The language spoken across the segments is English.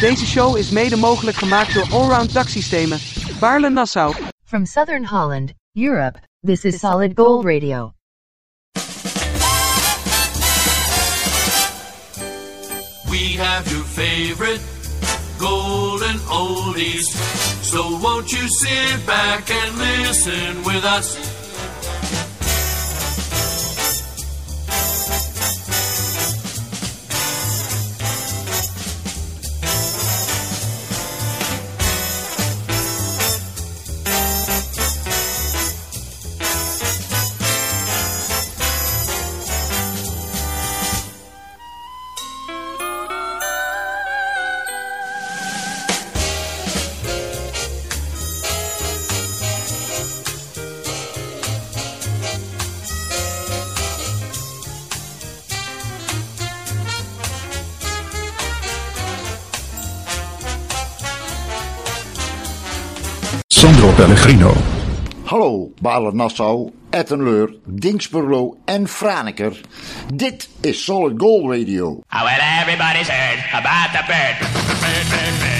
Deze show is mede mogelijk gemaakt door Allround Daksystemen, Baarle-Nassau. From Southern Holland, Europe, this is Solid Gold Radio. We have your favorite golden oldies. So won't you sit back and listen with us? Pellegrino. Hallo Balen-Nassau, Ettenleur, Dingsburlo en Franeker. Dit is Solid Gold Radio. Oh, well, everybody's heard about the bird. bird, bird, bird.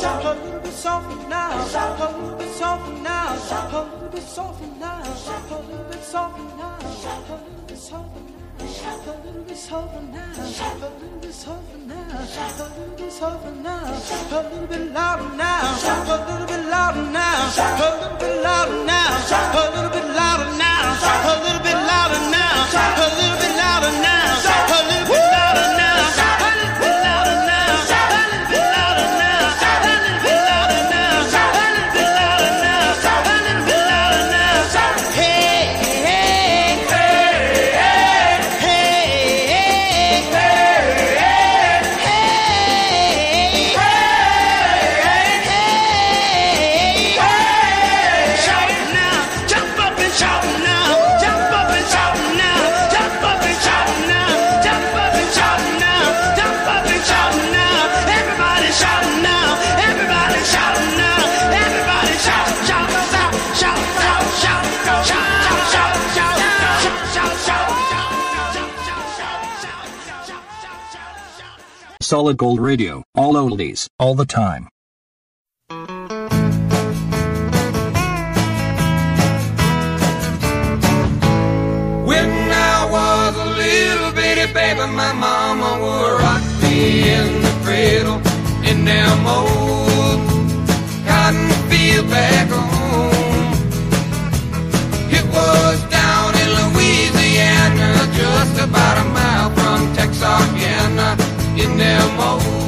Shout a little bit soft now. Shout a little bit soft now. Shout a little bit soft now. Shout a little bit soft now. Shout a little bit soft now. Shout a little bit soft now. Shout a little bit soft now. Shout a little bit soft now. Shout a little bit louder now. Shout a little bit louder now. Shout a little bit louder now. Shout a little bit louder now. Shout a little bit louder now. Shout a little bit louder now. Solid Gold Radio, all oldies, all the time. When I was a little bitty baby, my mama would rock me in the cradle in them old cotton field back home. no.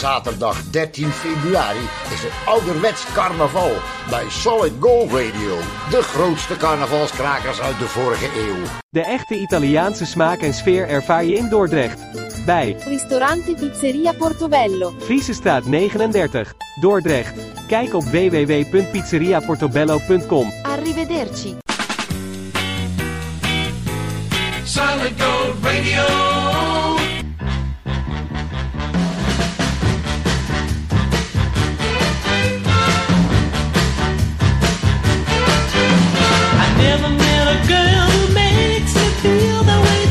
Zaterdag 13 februari is het ouderwets carnaval bij Solid Gold Radio. De grootste carnavalskrakers uit de vorige eeuw. De echte Italiaanse smaak en sfeer ervaar je in Dordrecht. Bij Ristorante Pizzeria Portobello. Friesestraat 39, Dordrecht. Kijk op www.pizzeriaportobello.com. Arrivederci. Solid Gold Radio. Never met a girl who makes me feel that way.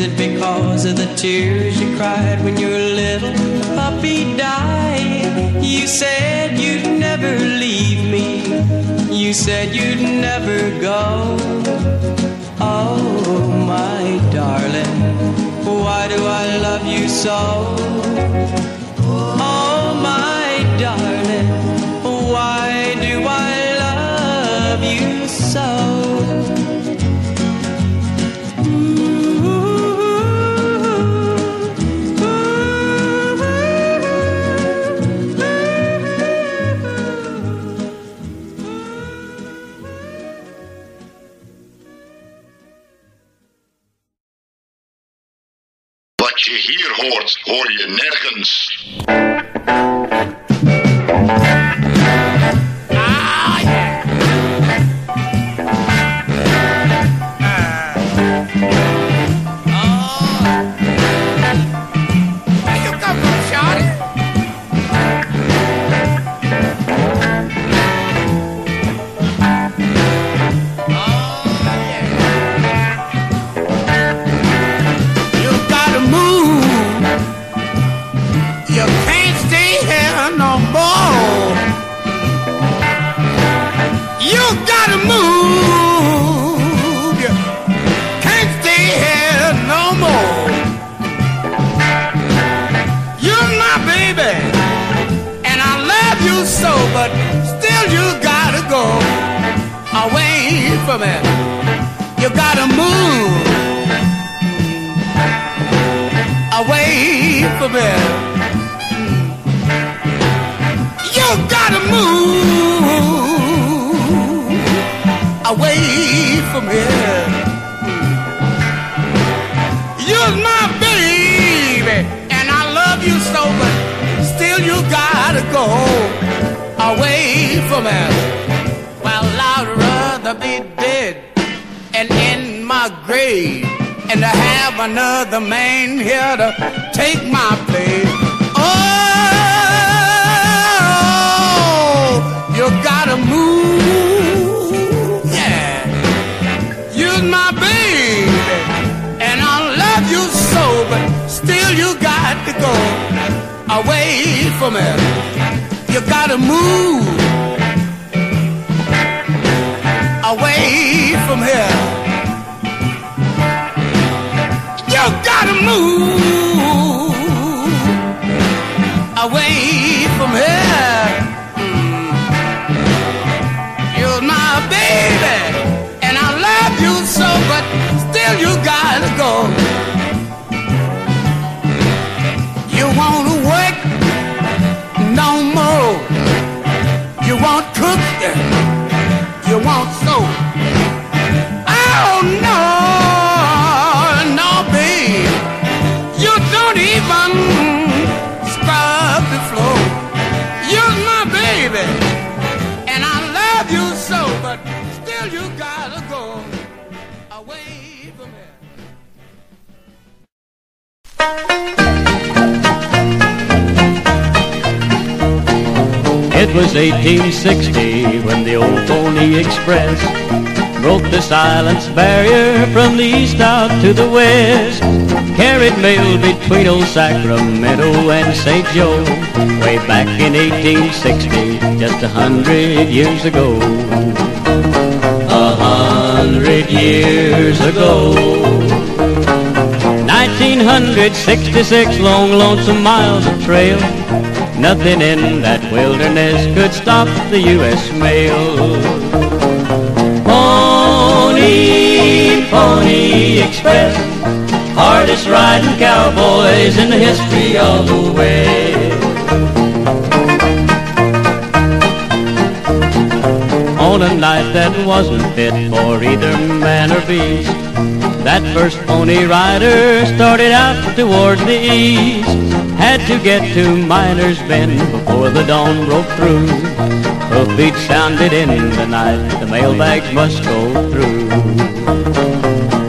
Is it because of the tears you cried when your little puppy died? You said you'd never leave me. You said you'd never go. Oh, my darling, why do I love you so? Hoor je nergens. Ah, Where got to go away from it. You gotta move away from here. You gotta move away from here. You're my baby, and I love you so, but still you gotta go. You was 1860 when the old Pony Express broke the silence barrier from the east out to the west. Carried mail between old Sacramento and St. Joe way back in 1860, just a hundred years ago. A hundred years ago. 1966 long lonesome miles of trail. Nothing in that wilderness could stop the U.S. mail. Pony, Pony Express, hardest riding cowboys in the history of the West. On a night that wasn't fit for either man or beast, that first pony rider started out towards the east. Had to get to Miner's Bend before the dawn broke through. Hoofbeats sounded in the night, the mailbags must go through.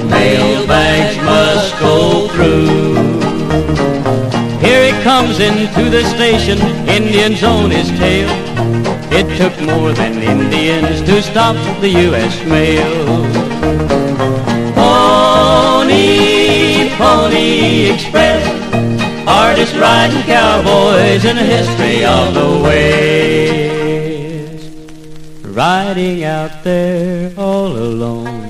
Mailbags must go through. Here he comes into the station, Indians on his tail. It took more than Indians to stop the U.S. mail. Pony, Pony Express, hardest riding cowboys in the history of the West. Riding out there all alone,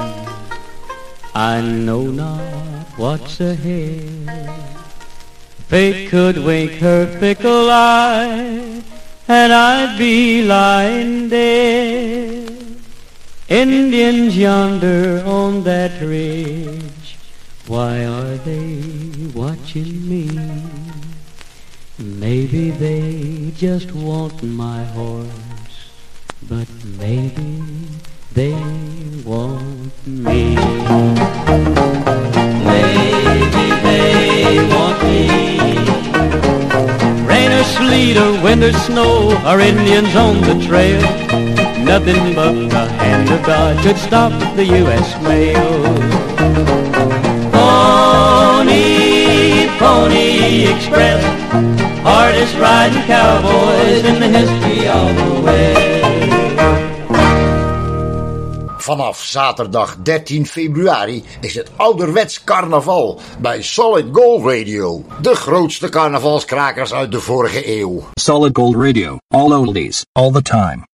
I know not what's ahead. Fate could wink her fickle eye, and I'd be lying dead. Indians yonder on that ridge, why are they watching me? Maybe they just want my horse, but maybe they want me. Maybe they want me. Or wind or snow, or Indians on the trail. Nothing but the hand of God could stop the U.S. mail. Pony, Pony Express, hardest riding cowboys in the history of the West. Vanaf zaterdag 13 februari is het ouderwets carnaval bij Solid Gold Radio. De grootste carnavalskrakers uit de vorige eeuw. Solid Gold Radio. All oldies. All the time.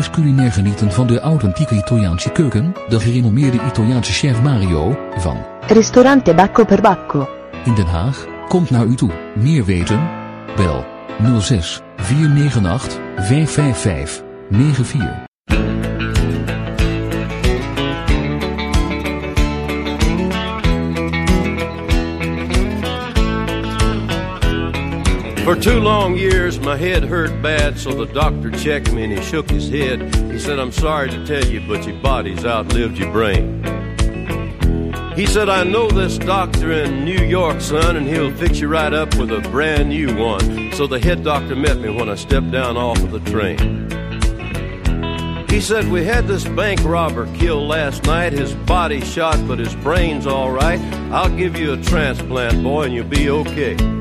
Thuis culinair genieten van de authentieke Italiaanse keuken, de gerenommeerde Italiaanse chef Mario, van Ristorante Bacco per Bacco. in Den Haag, komt naar u toe. Meer weten? Bel 06 498 555 94. For two long years, my head hurt bad, so the doctor checked me and he shook his head. He said, I'm sorry to tell you, but your body's outlived your brain. He said, I know this doctor in New York, son, and he'll fix you right up with a brand new one. So the head doctor met me when I stepped down off of the train. He said, We had this bank robber killed last night. His body shot, but his brain's all right. I'll give you a transplant, boy, and you'll be okay.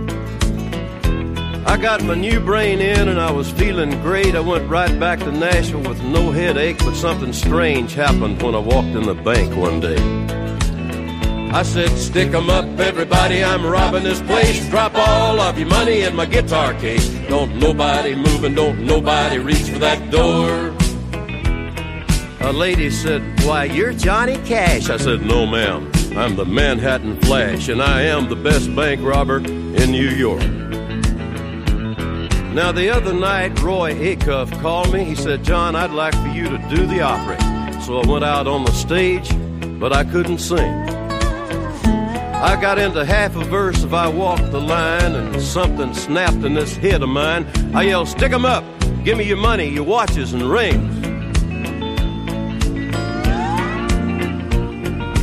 I got my new brain in and I was feeling great. I went right back to Nashville with no headache, but something strange happened when I walked in the bank one day. I said, stick 'em up, everybody, I'm robbing this place. Drop all of your money in my guitar case. Don't nobody move and don't nobody reach for that door. A lady said, Why, you're Johnny Cash. I said, No, ma'am. I'm the Manhattan Flash, and I am the best bank robber in New York. Now, the other night, Roy Acuff called me. He said, John, I'd like for you to do the opera. So I went out on the stage, but I couldn't sing. I got into half a verse of I Walked the Line, and something snapped in this head of mine. I yelled, Stick 'em up! Give me your money, your watches, and rings.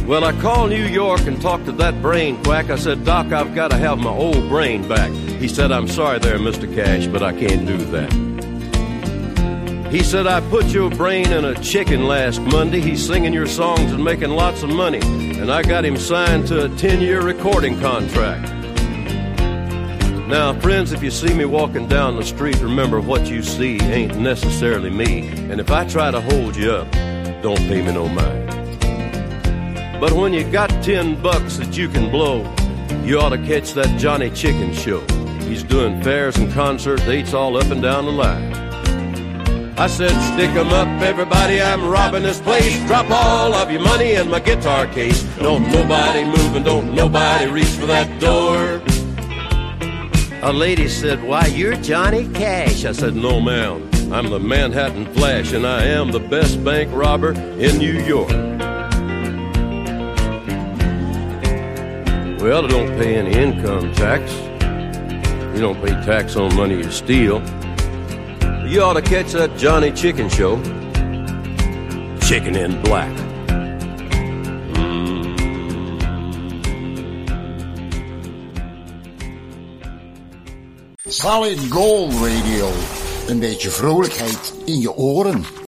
Well, I called New York and talked to that brain quack. I said, Doc, I've got to have my old brain back. He said, I'm sorry there, Mr. Cash, but I can't do that. He said, I put your brain in a chicken last Monday. He's singing your songs and making lots of money. And I got him signed to a 10 year recording contract. Now, friends, if you see me walking down the street, remember what you see ain't necessarily me. And if I try to hold you up, don't pay me no mind. But when you got 10 bucks that you can blow, you ought to catch that Johnny Chicken show. He's doing fairs and concert dates all up and down the line. I said, stick 'em up, everybody, I'm robbing this place. Drop all of your money in my guitar case. Don't nobody move and don't nobody reach for that door. A lady said, Why, you're Johnny Cash. I said, No, ma'am. I'm the Manhattan Flash, and I am the best bank robber in New York. Well, I don't pay any income tax. You don't pay tax on money you steal. You ought to catch that Johnny Chicken show. Chicken in black. Solid Gold Radio. Een beetje vrolijkheid in je oren.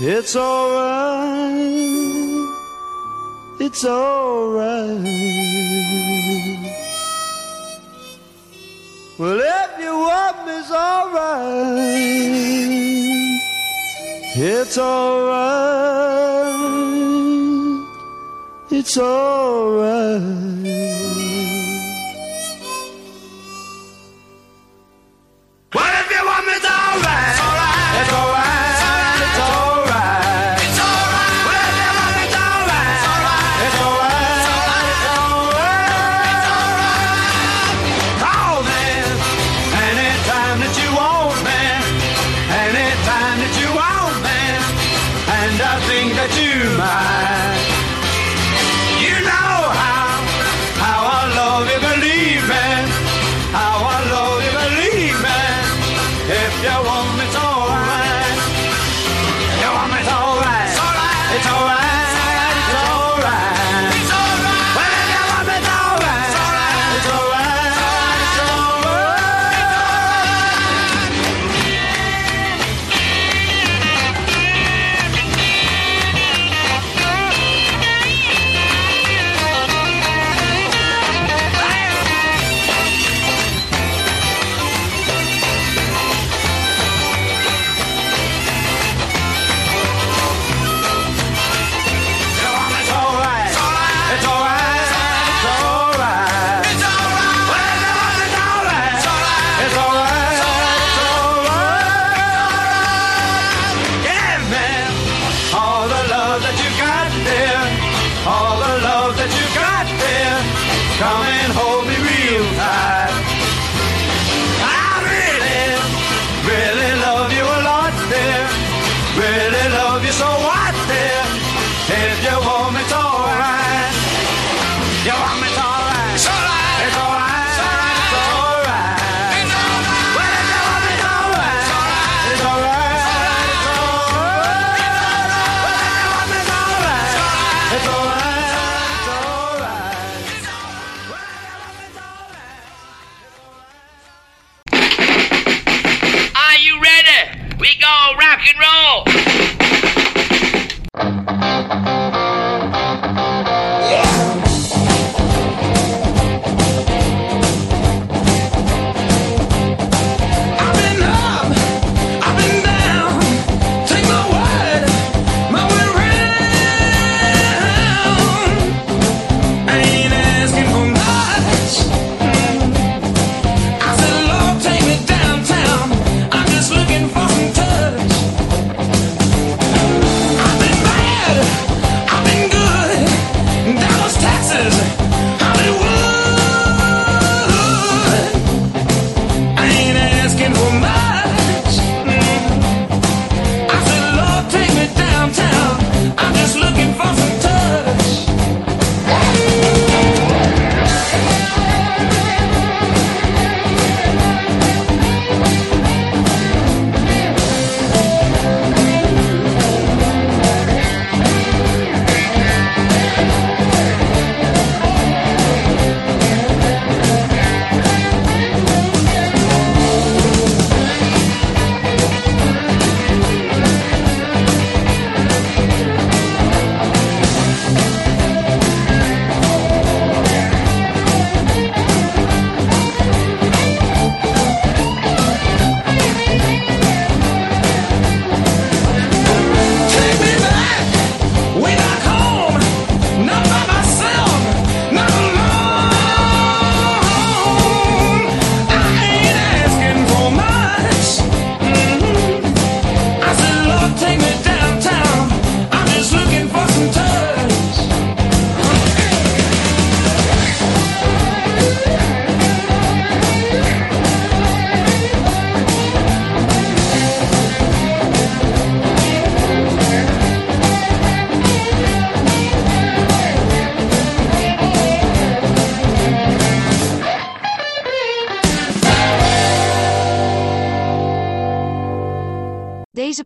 It's alright, it's alright. Well, if you want me, it's alright, it's alright, it's alright. What if you want me's alright? It's alright.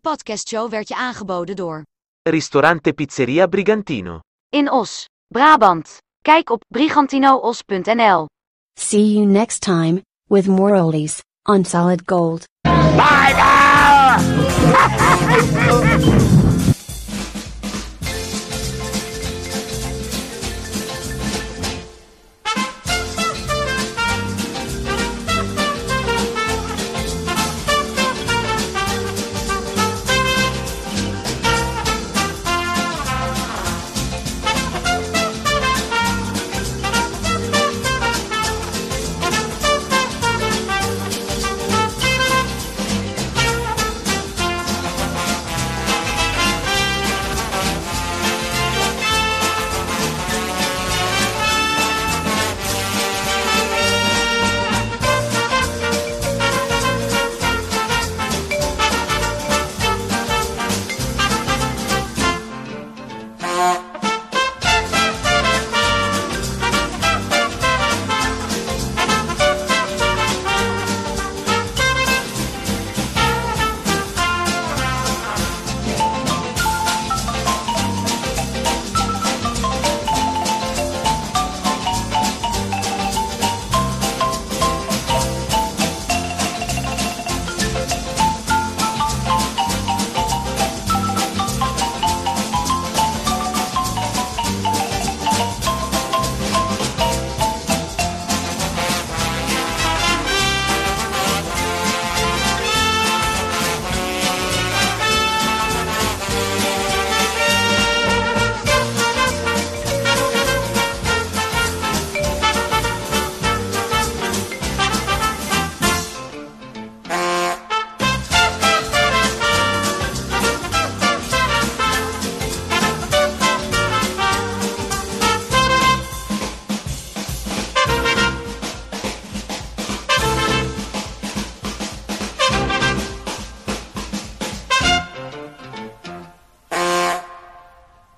Podcastshow werd je aangeboden door Ristorante Pizzeria Brigantino. In Os, Brabant. Kijk op brigantinoos.nl. See you next time, with more oldies, on Solid Gold. Bye now!